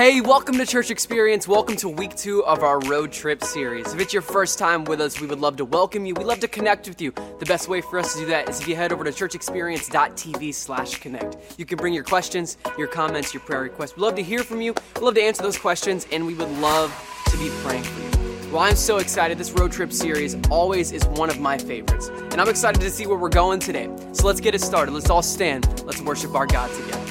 Hey, welcome to Church Experience. Welcome to week two of our road trip series. If it's your first time with us, we would love to welcome you. We'd love to connect with you. The best way for us to do that is if you head over to churchexperience.tv slash connect. You can bring your questions, your comments, your prayer requests. We'd love to hear from you. We'd love to answer those questions, and we would love to be praying for you. Well, I'm so excited. This road trip series always is one of my favorites. And I'm excited to see where we're going today. So let's get it started. Let's all stand. Let's worship our God together.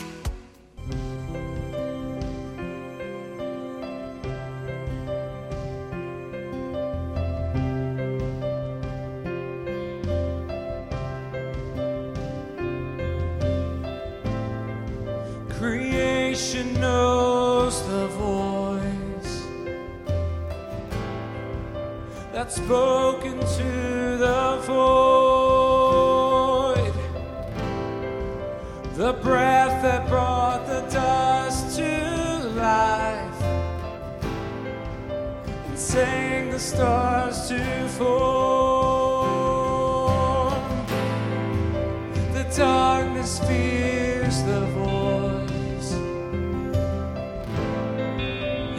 The darkness fears the voice.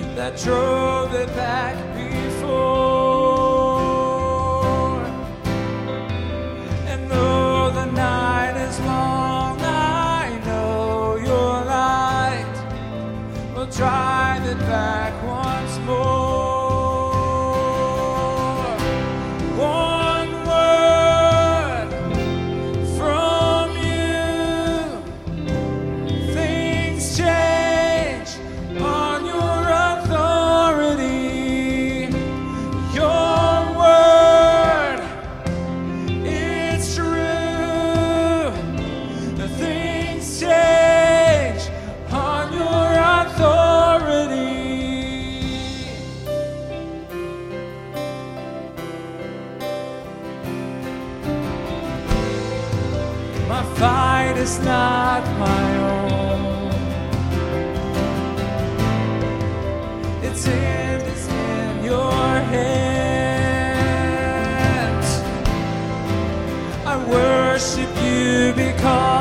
And that drove it back is not my own. Its end is in your hands. I worship you because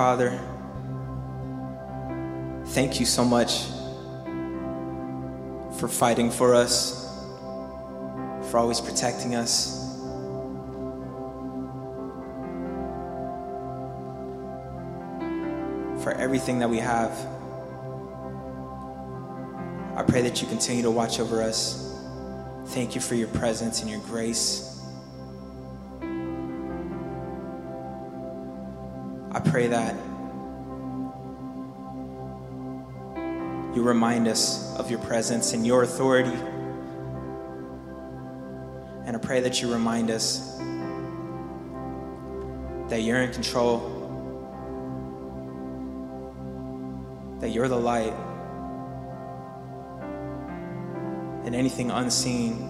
Father, thank you so much for fighting for us, for always protecting us. For everything that we have. I pray that you continue to watch over us. Thank you for your presence and your grace. I pray that you remind us of your presence and your authority. And I pray that you remind us that you're in control, that you're the light, and anything unseen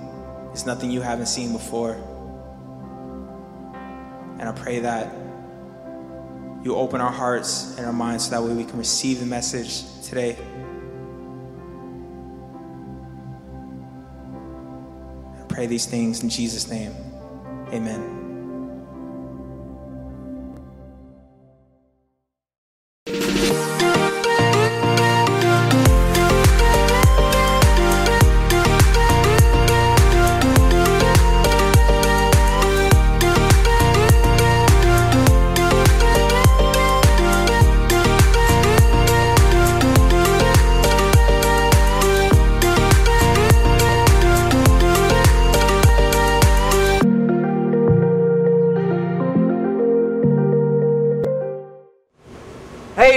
is nothing you haven't seen before. And I pray that you open our hearts and our minds so that way we can receive the message today. I pray these things in Jesus' name. Amen.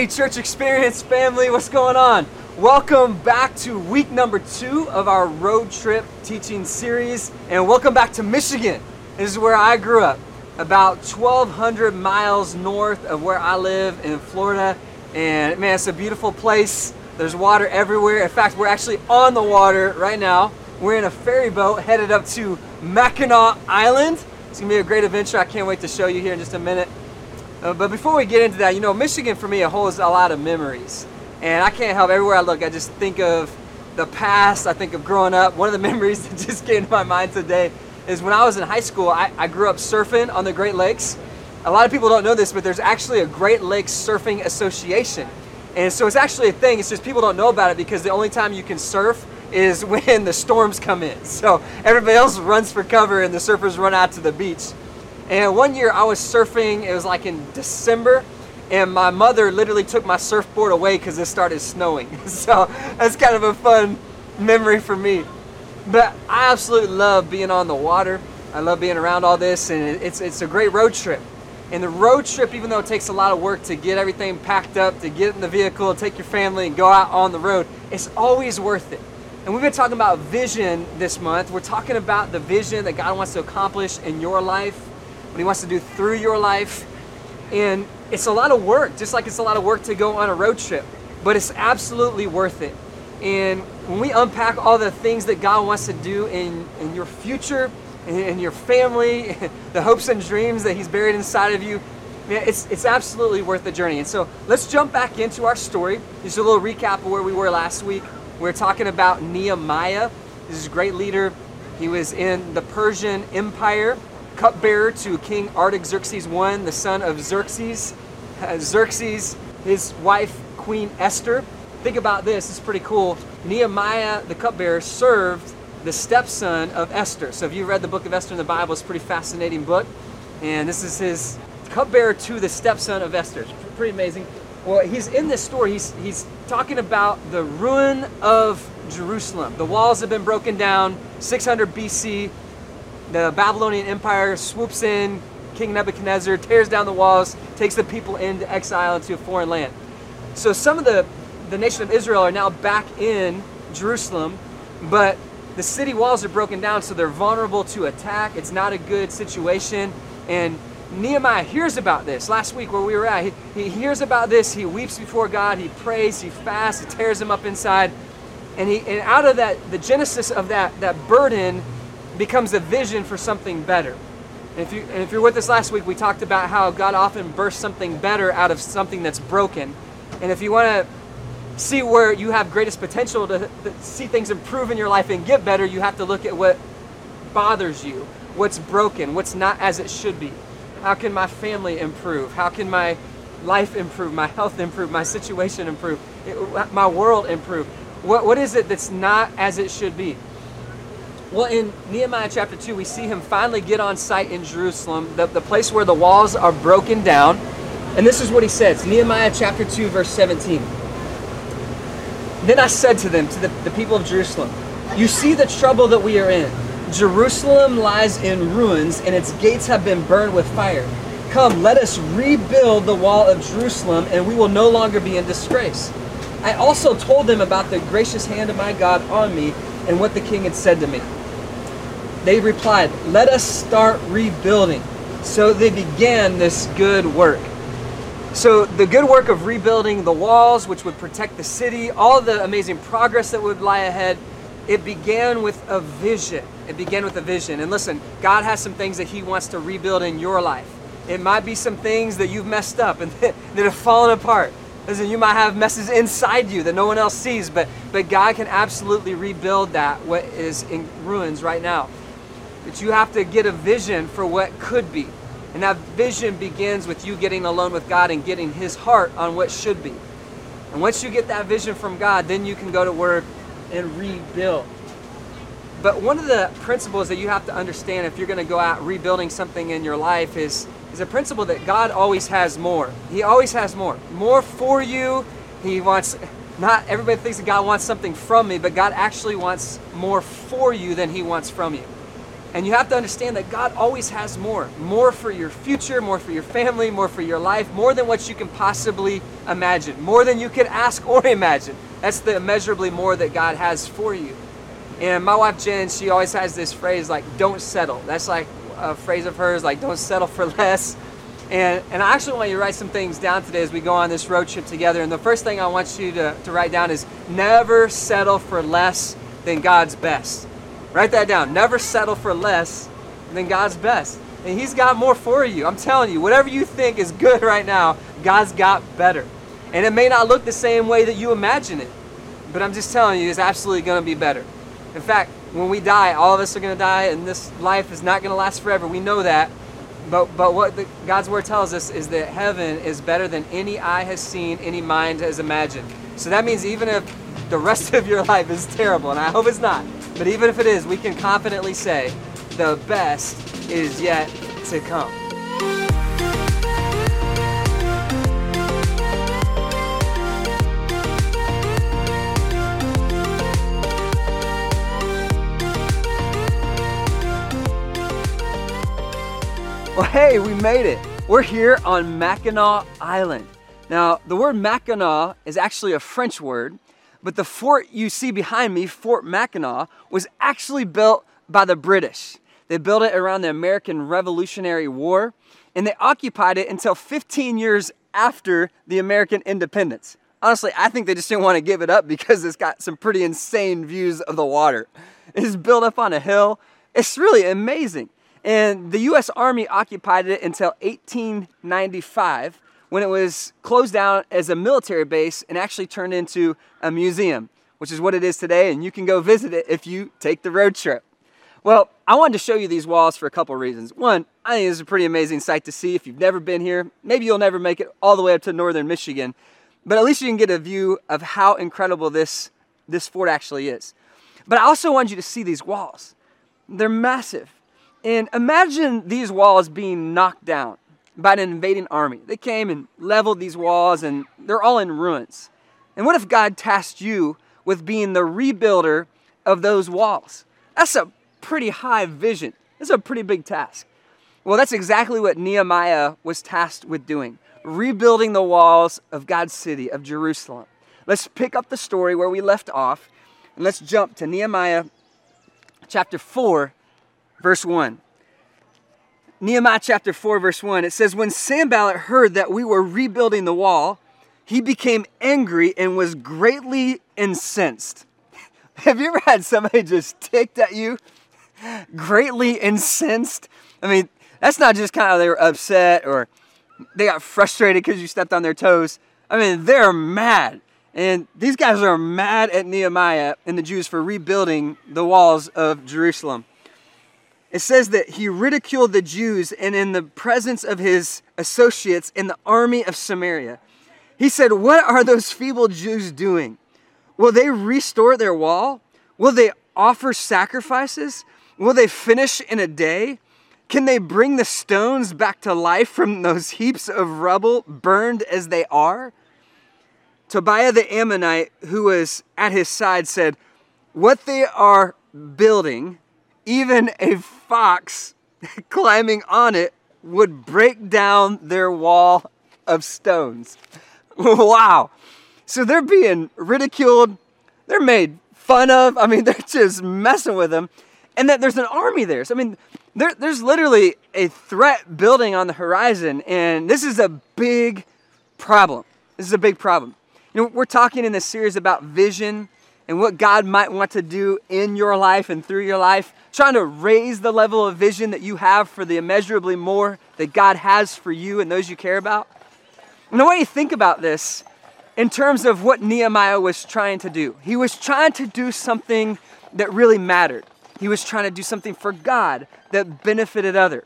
Hey, Church Experience family, what's going on? Welcome back to week number two of our road trip teaching series, and welcome back to Michigan. This is where I grew up, about 1,200 miles north of where I live in Florida. And man, it's a beautiful place. There's water everywhere. In fact, we're actually on the water right now. We're in a ferry boat headed up to Mackinac Island. It's gonna be a great adventure. I can't wait to show you here in just a minute. Uh, but before we get into that, you know, Michigan for me holds a lot of memories, and I can't help everywhere I look. I just think of the past. I think of growing up. One of the memories that just came to my mind today is when I was in high school. I, I grew up surfing on the Great Lakes. A lot of people don't know this, but there's actually a Great Lakes Surfing Association, and so it's actually a thing. It's just people don't know about it because the only time you can surf is when the storms come in. So everybody else runs for cover, and the surfers run out to the beach. And one year I was surfing, it was like in December, and my mother literally took my surfboard away because it started snowing. So that's kind of a fun memory for me. But I absolutely love being on the water. I love being around all this, and it's, it's a great road trip. And the road trip, even though it takes a lot of work to get everything packed up, to get in the vehicle, take your family, and go out on the road, it's always worth it. And we've been talking about vision this month. We're talking about the vision that God wants to accomplish in your life what He wants to do through your life. And it's a lot of work, just like it's a lot of work to go on a road trip, but it's absolutely worth it. And when we unpack all the things that God wants to do in, in your future, in, your family, the hopes and dreams that He's buried inside of you, man, it's, it's absolutely worth the journey. And so let's jump back into our story. Just a little recap of where we were last week. We are talking about Nehemiah. This is a great leader. He was in the Persian Empire cupbearer to King Artaxerxes I, the son of Xerxes. Xerxes, his wife, Queen Esther. Think about this, it's pretty cool. Nehemiah, the cupbearer, served the stepson of Esther. So if you read the book of Esther in the Bible, it's a pretty fascinating book. And this is his cupbearer to the stepson of Esther. It's pretty amazing. Well, he's in this story, he's, he's talking about the ruin of Jerusalem. The walls have been broken down, 600 BC the Babylonian Empire swoops in, King Nebuchadnezzar tears down the walls, takes the people into exile into a foreign land. So some of the, the nation of Israel are now back in Jerusalem, but the city walls are broken down, so they're vulnerable to attack. It's not a good situation. And Nehemiah hears about this last week where we were at. He, he hears about this. He weeps before God. He prays. He fasts. He tears him up inside. And, he, and out of that, the genesis of that, that burden becomes a vision for something better. And if, you, and if you're with us last week, we talked about how God often bursts something better out of something that's broken. And if you want to see where you have greatest potential to, to see things improve in your life and get better, you have to look at what bothers you, what's broken, what's not as it should be. How can my family improve? How can my life improve, my health improve, my situation improve, it, my world improve? What, what is it that's not as it should be? Well, in Nehemiah chapter 2, we see him finally get on site in Jerusalem, the, the place where the walls are broken down. And this is what he says Nehemiah chapter 2, verse 17. Then I said to them, to the, the people of Jerusalem, You see the trouble that we are in. Jerusalem lies in ruins, and its gates have been burned with fire. Come, let us rebuild the wall of Jerusalem, and we will no longer be in disgrace. I also told them about the gracious hand of my God on me and what the king had said to me. They replied, Let us start rebuilding. So they began this good work. So, the good work of rebuilding the walls, which would protect the city, all the amazing progress that would lie ahead, it began with a vision. It began with a vision. And listen, God has some things that He wants to rebuild in your life. It might be some things that you've messed up and that have fallen apart. Listen, you might have messes inside you that no one else sees, but, but God can absolutely rebuild that, what is in ruins right now. But you have to get a vision for what could be. And that vision begins with you getting alone with God and getting His heart on what should be. And once you get that vision from God, then you can go to work and rebuild. But one of the principles that you have to understand if you're going to go out rebuilding something in your life is, is a principle that God always has more. He always has more. More for you. He wants, not everybody thinks that God wants something from me, but God actually wants more for you than He wants from you. And you have to understand that God always has more. More for your future, more for your family, more for your life, more than what you can possibly imagine, more than you could ask or imagine. That's the immeasurably more that God has for you. And my wife Jen, she always has this phrase like, don't settle. That's like a phrase of hers, like, don't settle for less. And, and I actually want you to write some things down today as we go on this road trip together. And the first thing I want you to, to write down is never settle for less than God's best. Write that down. Never settle for less than God's best. And He's got more for you. I'm telling you, whatever you think is good right now, God's got better. And it may not look the same way that you imagine it, but I'm just telling you, it's absolutely going to be better. In fact, when we die, all of us are going to die, and this life is not going to last forever. We know that. But, but what the, God's Word tells us is that heaven is better than any eye has seen, any mind has imagined. So that means even if the rest of your life is terrible, and I hope it's not, but even if it is, we can confidently say the best is yet to come. Well, hey, we made it. We're here on Mackinac Island. Now, the word Mackinac is actually a French word, but the fort you see behind me, Fort Mackinac, was actually built by the British. They built it around the American Revolutionary War, and they occupied it until 15 years after the American independence. Honestly, I think they just didn't want to give it up because it's got some pretty insane views of the water. It's built up on a hill. It's really amazing. And the US Army occupied it until 1895 when it was closed down as a military base and actually turned into a museum, which is what it is today, and you can go visit it if you take the road trip. Well, I wanted to show you these walls for a couple reasons. One, I think it's a pretty amazing sight to see. If you've never been here, maybe you'll never make it all the way up to northern Michigan, but at least you can get a view of how incredible this, this fort actually is. But I also wanted you to see these walls. They're massive. And imagine these walls being knocked down by an invading army. They came and leveled these walls, and they're all in ruins. And what if God tasked you with being the rebuilder of those walls? That's a pretty high vision. That's a pretty big task. Well, that's exactly what Nehemiah was tasked with doing rebuilding the walls of God's city, of Jerusalem. Let's pick up the story where we left off, and let's jump to Nehemiah chapter 4, verse 1. Nehemiah chapter 4, verse 1, it says, When Sanballat heard that we were rebuilding the wall, he became angry and was greatly incensed. Have you ever had somebody just ticked at you? Greatly incensed? I mean, that's not just kind of they were upset or they got frustrated because you stepped on their toes. I mean, they're mad. And these guys are mad at Nehemiah and the Jews for rebuilding the walls of Jerusalem. It says that he ridiculed the Jews and in the presence of his associates in the army of Samaria. He said, What are those feeble Jews doing? Will they restore their wall? Will they offer sacrifices? Will they finish in a day? Can they bring the stones back to life from those heaps of rubble, burned as they are? Tobiah the Ammonite, who was at his side, said, What they are building, even a fox climbing on it would break down their wall of stones. wow. So they're being ridiculed, they're made fun of. I mean, they're just messing with them. And that there's an army there. So, I mean, there, there's literally a threat building on the horizon, and this is a big problem. This is a big problem. You know, we're talking in this series about vision and what God might want to do in your life and through your life, trying to raise the level of vision that you have for the immeasurably more that God has for you and those you care about. And the way you think about this in terms of what Nehemiah was trying to do, he was trying to do something that really mattered. He was trying to do something for God that benefited others.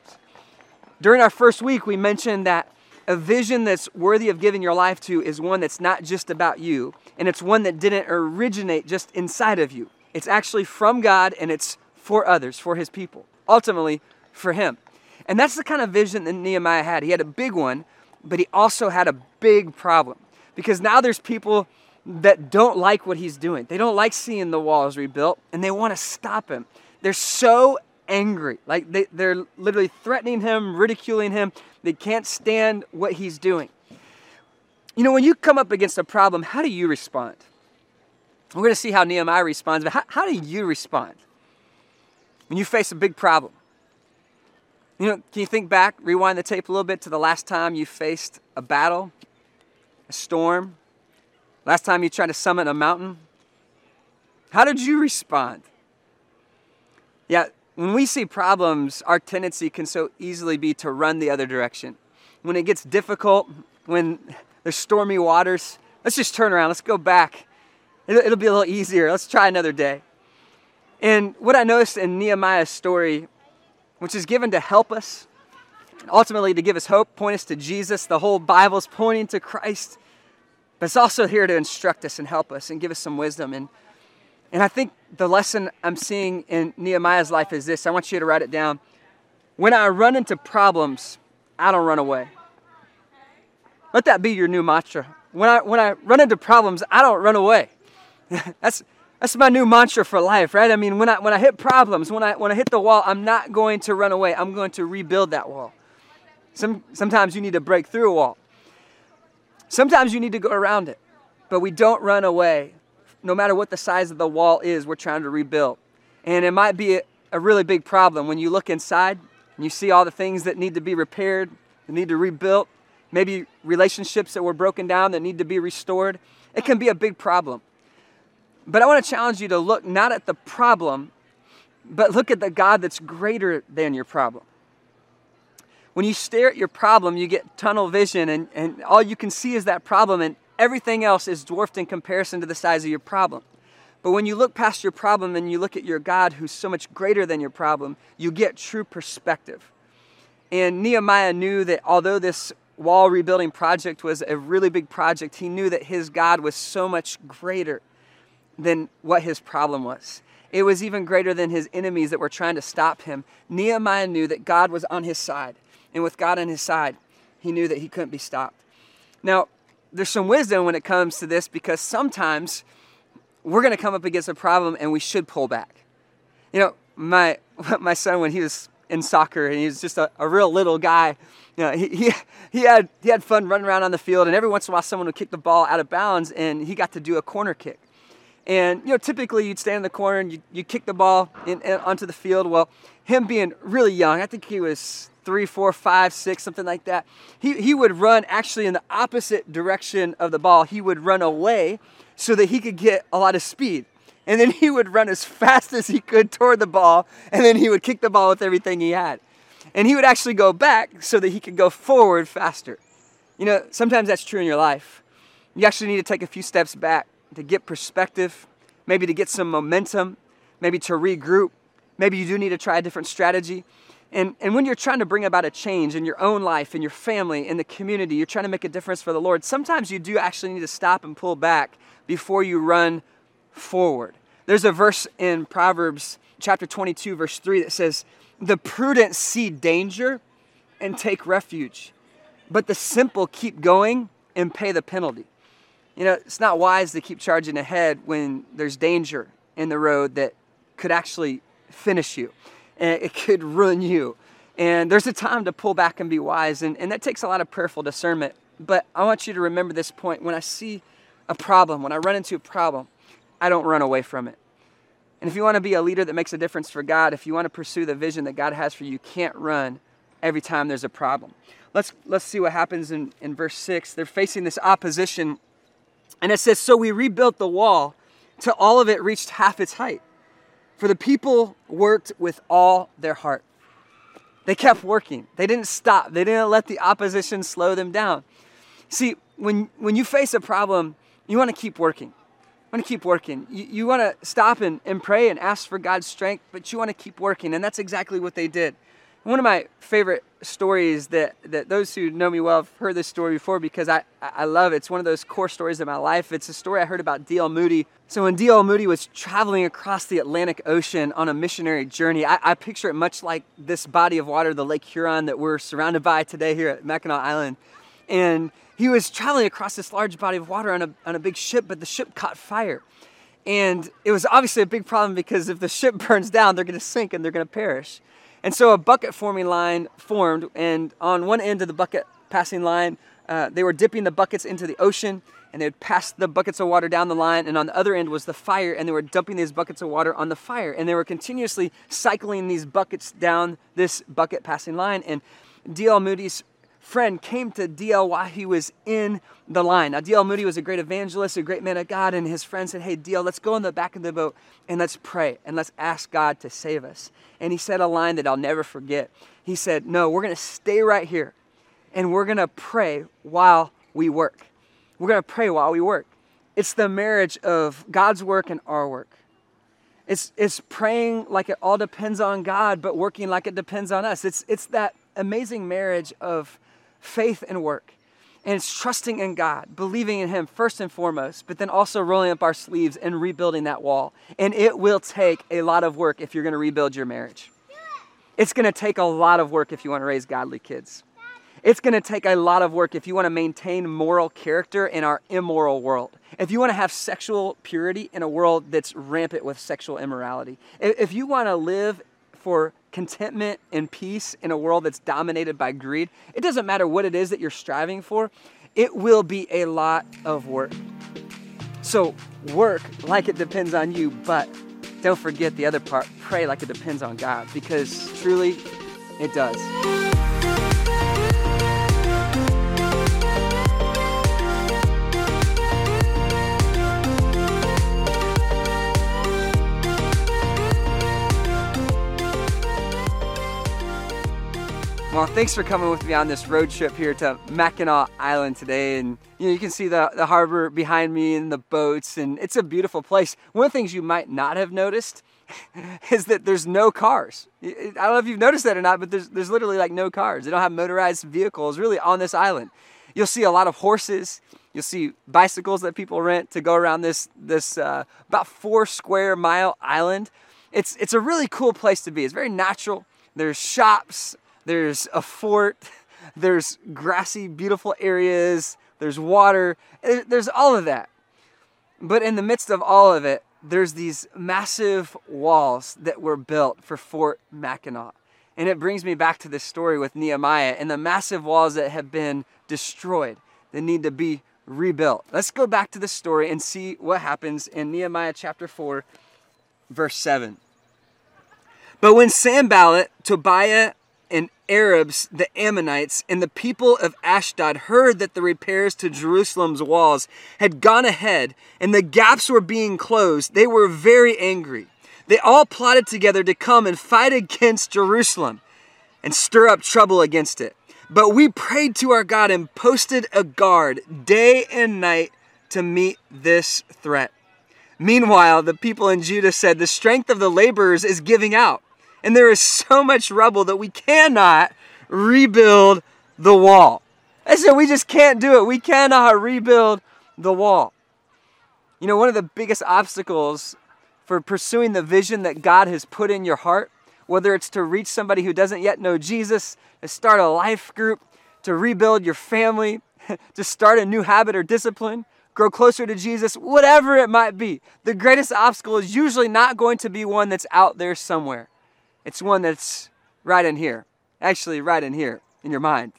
During our first week, we mentioned that a vision that's worthy of giving your life to is one that's not just about you, and it's one that didn't originate just inside of you. It's actually from God and it's for others, for his people, ultimately for him. And that's the kind of vision that Nehemiah had. He had a big one, but he also had a big problem because now there's people that don't like what he's doing. They don't like seeing the walls rebuilt and they want to stop him. They're so angry. Like they, they're literally threatening him, ridiculing him. They can't stand what he's doing. You know, when you come up against a problem, how do you respond? We're going to see how Nehemiah responds, but how, how do you respond when you face a big problem? You know, can you think back, rewind the tape a little bit to the last time you faced a battle, a storm, last time you tried to summit a mountain? How did you respond? Yeah, when we see problems, our tendency can so easily be to run the other direction. When it gets difficult, when there's stormy waters. Let's just turn around. Let's go back. It'll, it'll be a little easier. Let's try another day. And what I noticed in Nehemiah's story, which is given to help us, ultimately to give us hope, point us to Jesus. The whole Bible's pointing to Christ, but it's also here to instruct us and help us and give us some wisdom. And, and I think the lesson I'm seeing in Nehemiah's life is this I want you to write it down. When I run into problems, I don't run away. Let that be your new mantra. When I, when I run into problems, I don't run away. that's, that's my new mantra for life, right? I mean, when I, when I hit problems, when I, when I hit the wall, I'm not going to run away. I'm going to rebuild that wall. Some, sometimes you need to break through a wall. Sometimes you need to go around it. But we don't run away. No matter what the size of the wall is, we're trying to rebuild. And it might be a, a really big problem when you look inside and you see all the things that need to be repaired, that need to rebuilt maybe relationships that were broken down that need to be restored. It can be a big problem. But I want to challenge you to look not at the problem, but look at the God that's greater than your problem. When you stare at your problem, you get tunnel vision, and, and all you can see is that problem, and everything else is dwarfed in comparison to the size of your problem. But when you look past your problem and you look at your God who's so much greater than your problem, you get true perspective. And Nehemiah knew that although this wall rebuilding project was a really big project, he knew that his God was so much greater than what his problem was. It was even greater than his enemies that were trying to stop him. Nehemiah knew that God was on his side. And with God on his side, he knew that he couldn't be stopped. Now, there's some wisdom when it comes to this because sometimes we're going to come up against a problem and we should pull back. You know, my, my son, when he was in soccer and he was just a, a real little guy, you know, he, he, he, had, he had fun running around on the field, and every once in a while, someone would kick the ball out of bounds, and he got to do a corner kick. And, you know, typically you'd stand in the corner and you, you kick the ball in, in, onto the field. Well, him being really young, I think he was three, four, five, six, something like that, he, he would run actually in the opposite direction of the ball. He would run away so that he could get a lot of speed. And then he would run as fast as he could toward the ball, and then he would kick the ball with everything he had. And he would actually go back so that he could go forward faster. You know, sometimes that's true in your life. You actually need to take a few steps back to get perspective, maybe to get some momentum, maybe to regroup, Maybe you do need to try a different strategy. And, and when you're trying to bring about a change in your own life, in your family, in the community, you're trying to make a difference for the Lord, sometimes you do actually need to stop and pull back before you run forward. There's a verse in Proverbs chapter 22, verse 3 that says, The prudent see danger and take refuge, but the simple keep going and pay the penalty. You know, it's not wise to keep charging ahead when there's danger in the road that could actually finish you and it could ruin you. And there's a time to pull back and be wise, and, and that takes a lot of prayerful discernment. But I want you to remember this point. When I see a problem, when I run into a problem, I don't run away from it. And if you want to be a leader that makes a difference for God, if you want to pursue the vision that God has for you, you can't run every time there's a problem. Let's, let's see what happens in, in verse 6. They're facing this opposition. And it says, So we rebuilt the wall till all of it reached half its height. For the people worked with all their heart. They kept working. They didn't stop. They didn't let the opposition slow them down. See, when, when you face a problem, you want to keep working. You want to keep working. You, you want to stop and, and pray and ask for God's strength, but you want to keep working. And that's exactly what they did. One of my favorite stories that, that those who know me well have heard this story before because I, I love it. It's one of those core stories of my life. It's a story I heard about D.L. Moody. So when D.L. Moody was traveling across the Atlantic Ocean on a missionary journey, I, I picture it much like this body of water, the Lake Huron that we're surrounded by today here at Mackinac Island. And he was traveling across this large body of water on a, on a big ship, but the ship caught fire. And it was obviously a big problem because if the ship burns down, they're going to sink and they're going to perish. And so a bucket forming line formed, and on one end of the bucket passing line, uh, they were dipping the buckets into the ocean, and they would pass the buckets of water down the line, and on the other end was the fire, and they were dumping these buckets of water on the fire, and they were continuously cycling these buckets down this bucket passing line. And D.L. Moody's friend came to DL while he was in the line. Now, DL Moody was a great evangelist, a great man of God, and his friend said, Hey, DL, let's go in the back of the boat and let's pray and let's ask God to save us. And he said a line that I'll never forget. He said, No, we're going to stay right here and we're going to pray while we work. We're going to pray while we work. It's the marriage of God's work and our work. It's, it's praying like it all depends on God, but working like it depends on us. It's, it's that amazing marriage of faith and work. And it's trusting in God, believing in Him first and foremost, but then also rolling up our sleeves and rebuilding that wall. And it will take a lot of work if you're going to rebuild your marriage. It's going to take a lot of work if you want to raise godly kids. It's going to take a lot of work if you want to maintain moral character in our immoral world. If you want to have sexual purity in a world that's rampant with sexual immorality. If you want to live for contentment and peace in a world that's dominated by greed, it doesn't matter what it is that you're striving for, it will be a lot of work. So work like it depends on you, but don't forget the other part pray like it depends on God because truly it does. Well, thanks for coming with me on this road trip here to Mackinac Island today. And you know, you can see the, the harbor behind me and the boats, and it's a beautiful place. One of the things you might not have noticed is that there's no cars. I don't know if you've noticed that or not, but there's, there's literally like no cars. They don't have motorized vehicles really on this island. You'll see a lot of horses. You'll see bicycles that people rent to go around this, this uh, about four square mile island. It's, it's a really cool place to be. It's very natural. There's shops, there's a fort, there's grassy, beautiful areas, there's water, eh, there's all of that. But in the midst of all of it, there's these massive walls that were built for Fort Mackinac. And it brings me back to this story with Nehemiah and the massive walls that have been destroyed that need to be rebuilt. Let's go back to the story and see what happens in Nehemiah chapter 4, verse 7. But when Sanballat, Tobiah, Arabs, the Ammonites, and the people of Ashdod heard that the repairs to Jerusalem's walls had gone ahead and the gaps were being closed, they were very angry. They all plotted together to come and fight against Jerusalem and stir up trouble against it. But we prayed to our God and posted a guard day and night to meet this threat. Meanwhile, the people in Judah said, The strength of the laborers is giving out and there is so much rubble that we cannot rebuild the wall. I said, we just can't do it. We cannot rebuild the wall. You know, one of the biggest obstacles for pursuing the vision that God has put in your heart, whether it's to reach somebody who doesn't yet know Jesus, to start a life group, to rebuild your family, to start a new habit or discipline, grow closer to Jesus, whatever it might be, the greatest obstacle is usually not going to be one that's out there somewhere. It's one that's right in here. Actually, right in here in your mind.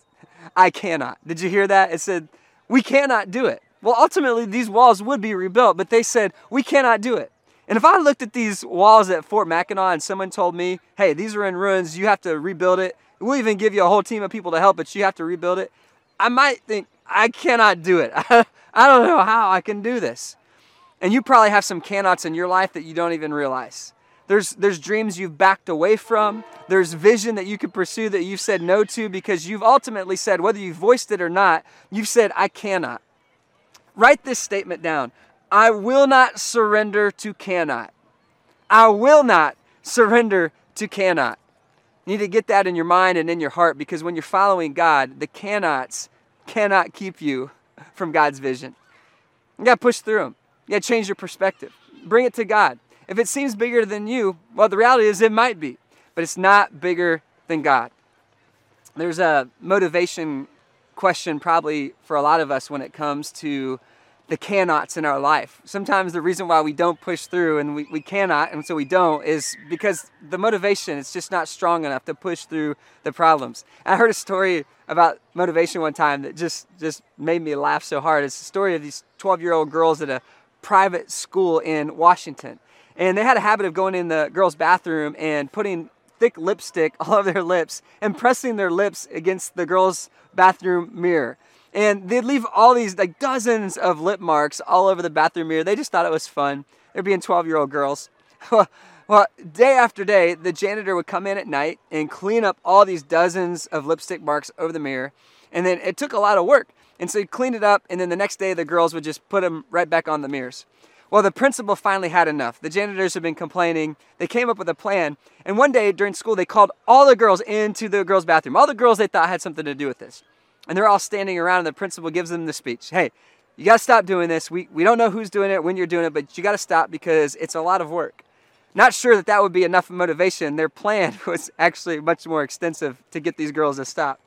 I cannot. Did you hear that? It said, we cannot do it. Well, ultimately, these walls would be rebuilt, but they said, we cannot do it. And if I looked at these walls at Fort Mackinac and someone told me, hey, these are in ruins, you have to rebuild it, we'll even give you a whole team of people to help, but you have to rebuild it, I might think, I cannot do it. I don't know how I can do this. And you probably have some cannots in your life that you don't even realize. There's, there's dreams you've backed away from. There's vision that you could pursue that you've said no to because you've ultimately said, whether you voiced it or not, you've said, I cannot. Write this statement down I will not surrender to cannot. I will not surrender to cannot. You need to get that in your mind and in your heart because when you're following God, the cannots cannot keep you from God's vision. You got to push through them. You got to change your perspective. Bring it to God. If it seems bigger than you, well, the reality is it might be, but it's not bigger than God. There's a motivation question probably for a lot of us when it comes to the cannots in our life. Sometimes the reason why we don't push through and we, we cannot, and so we don't, is because the motivation is just not strong enough to push through the problems. I heard a story about motivation one time that just just made me laugh so hard. It's the story of these 12 year old girls at a private school in Washington. And they had a habit of going in the girls' bathroom and putting thick lipstick all over their lips and pressing their lips against the girls' bathroom mirror. And they'd leave all these, like dozens of lip marks all over the bathroom mirror. They just thought it was fun. They're being 12 year old girls. well, day after day, the janitor would come in at night and clean up all these dozens of lipstick marks over the mirror. And then it took a lot of work. And so he cleaned it up, and then the next day the girls would just put them right back on the mirrors. Well, the principal finally had enough. The janitors had been complaining. They came up with a plan. And one day during school, they called all the girls into the girls' bathroom. All the girls they thought had something to do with this. And they're all standing around, and the principal gives them the speech Hey, you got to stop doing this. We, we don't know who's doing it, when you're doing it, but you got to stop because it's a lot of work. Not sure that that would be enough motivation. Their plan was actually much more extensive to get these girls to stop.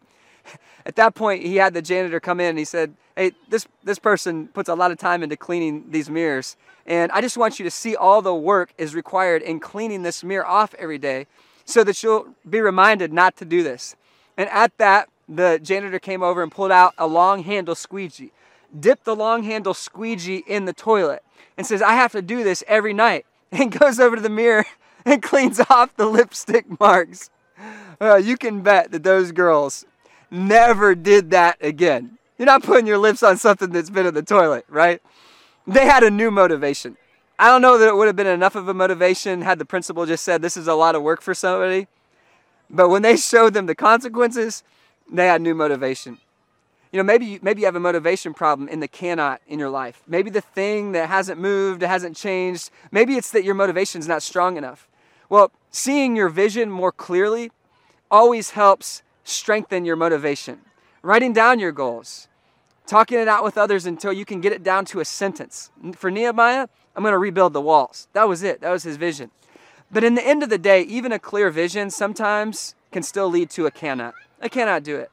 At that point, he had the janitor come in and he said, Hey, this, this person puts a lot of time into cleaning these mirrors. And I just want you to see all the work is required in cleaning this mirror off every day so that you'll be reminded not to do this. And at that, the janitor came over and pulled out a long handle squeegee, dipped the long handle squeegee in the toilet, and says, I have to do this every night. And goes over to the mirror and cleans off the lipstick marks. Uh, you can bet that those girls never did that again. You're not putting your lips on something that's been in the toilet, right? They had a new motivation. I don't know that it would have been enough of a motivation had the principal just said, This is a lot of work for somebody. But when they showed them the consequences, they had new motivation. You know, maybe you, maybe you have a motivation problem in the cannot in your life. Maybe the thing that hasn't moved, hasn't changed. Maybe it's that your motivation is not strong enough. Well, seeing your vision more clearly always helps strengthen your motivation. Writing down your goals, talking it out with others until you can get it down to a sentence. For Nehemiah, I'm going to rebuild the walls. That was it. That was his vision. But in the end of the day, even a clear vision sometimes can still lead to a cannot. I cannot do it.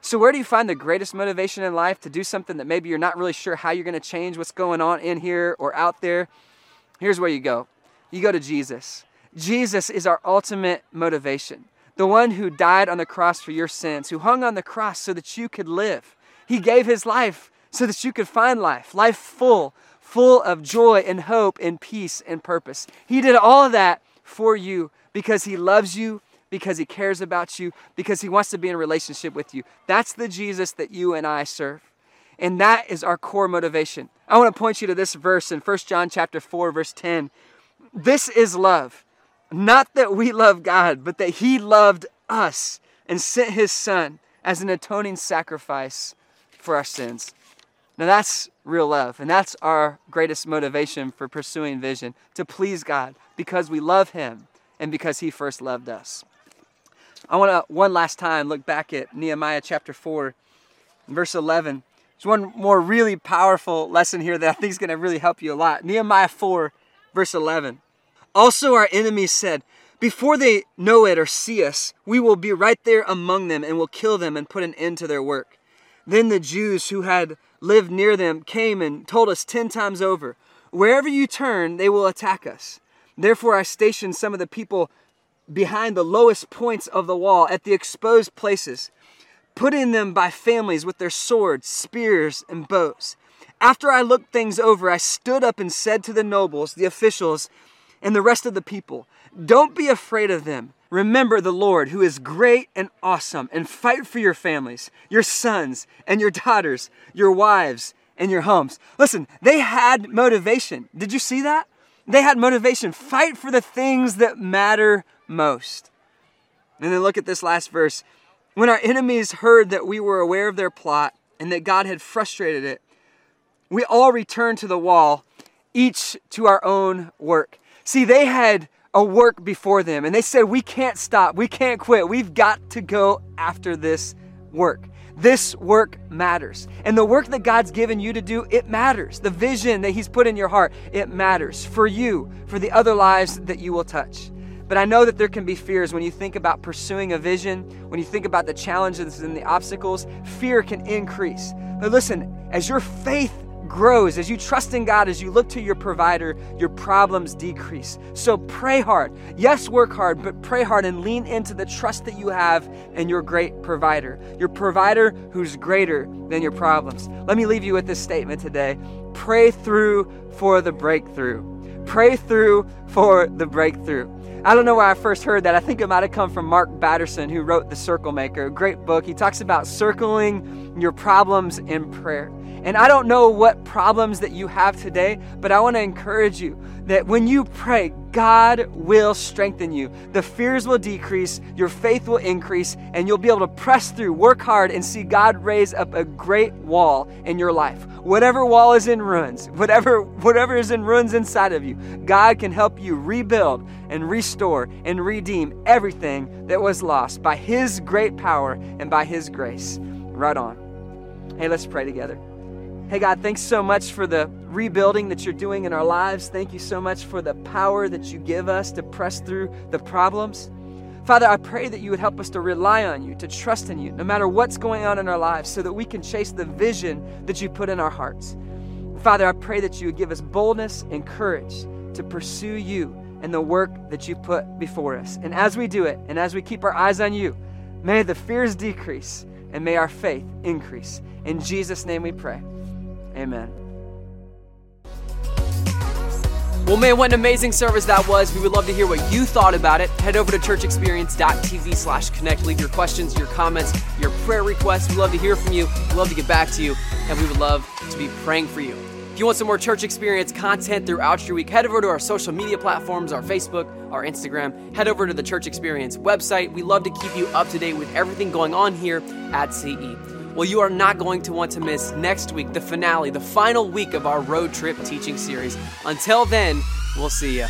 So, where do you find the greatest motivation in life to do something that maybe you're not really sure how you're going to change what's going on in here or out there? Here's where you go you go to Jesus. Jesus is our ultimate motivation, the one who died on the cross for your sins, who hung on the cross so that you could live. He gave his life so that you could find life, life full, full of joy and hope and peace and purpose. He did all of that for you because he loves you because he cares about you, because he wants to be in relationship with you. That's the Jesus that you and I serve. And that is our core motivation. I want to point you to this verse in 1 John chapter 4 verse 10. This is love. Not that we love God, but that he loved us and sent his son as an atoning sacrifice for our sins. Now that's real love, and that's our greatest motivation for pursuing vision to please God because we love him and because he first loved us. I want to one last time look back at Nehemiah chapter 4, verse 11. There's one more really powerful lesson here that I think is going to really help you a lot. Nehemiah 4, verse 11. Also, our enemies said, Before they know it or see us, we will be right there among them and will kill them and put an end to their work. Then the Jews who had lived near them came and told us ten times over, Wherever you turn, they will attack us. Therefore, I stationed some of the people behind the lowest points of the wall at the exposed places, putting them by families with their swords, spears, and bows. After I looked things over, I stood up and said to the nobles, the officials, and the rest of the people, Don't be afraid of them. Remember the Lord, who is great and awesome, and fight for your families, your sons and your daughters, your wives and your homes. Listen, they had motivation. Did you see that? They had motivation. Fight for the things that matter most. And then look at this last verse. When our enemies heard that we were aware of their plot and that God had frustrated it, we all returned to the wall, each to our own work. See, they had a work before them and they said, We can't stop. We can't quit. We've got to go after this work. This work matters. And the work that God's given you to do, it matters. The vision that He's put in your heart, it matters for you, for the other lives that you will touch. But I know that there can be fears when you think about pursuing a vision, when you think about the challenges and the obstacles, fear can increase. But listen, as your faith grows, as you trust in God, as you look to your provider, your problems decrease. So pray hard. Yes, work hard, but pray hard and lean into the trust that you have in your great provider, your provider who's greater than your problems. Let me leave you with this statement today pray through for the breakthrough. Pray through for the breakthrough. I don't know where I first heard that. I think it might have come from Mark Batterson, who wrote The Circle Maker, a great book. He talks about circling your problems in prayer. And I don't know what problems that you have today, but I want to encourage you that when you pray, God will strengthen you. The fears will decrease, your faith will increase, and you'll be able to press through, work hard, and see God raise up a great wall in your life. Whatever wall is in ruins, whatever, whatever is in ruins inside of you, God can help you rebuild and restore and redeem everything that was lost by His great power and by His grace. Right on. Hey, let's pray together. Hey, God, thanks so much for the rebuilding that you're doing in our lives. Thank you so much for the power that you give us to press through the problems. Father, I pray that you would help us to rely on you, to trust in you, no matter what's going on in our lives, so that we can chase the vision that you put in our hearts. Father, I pray that you would give us boldness and courage to pursue you and the work that you've put before us. And as we do it, and as we keep our eyes on you, may the fears decrease and may our faith increase. In Jesus' name we pray. Amen. Well, man, what an amazing service that was. We would love to hear what you thought about it. Head over to churchexperience.tv slash connect. Leave your questions, your comments, your prayer requests. We'd love to hear from you. We'd love to get back to you, and we would love to be praying for you. If you want some more church experience content throughout your week, head over to our social media platforms, our Facebook, our Instagram. Head over to the Church Experience website. We love to keep you up to date with everything going on here at CE. Well, you are not going to want to miss next week, the finale, the final week of our road trip teaching series. Until then, we'll see you.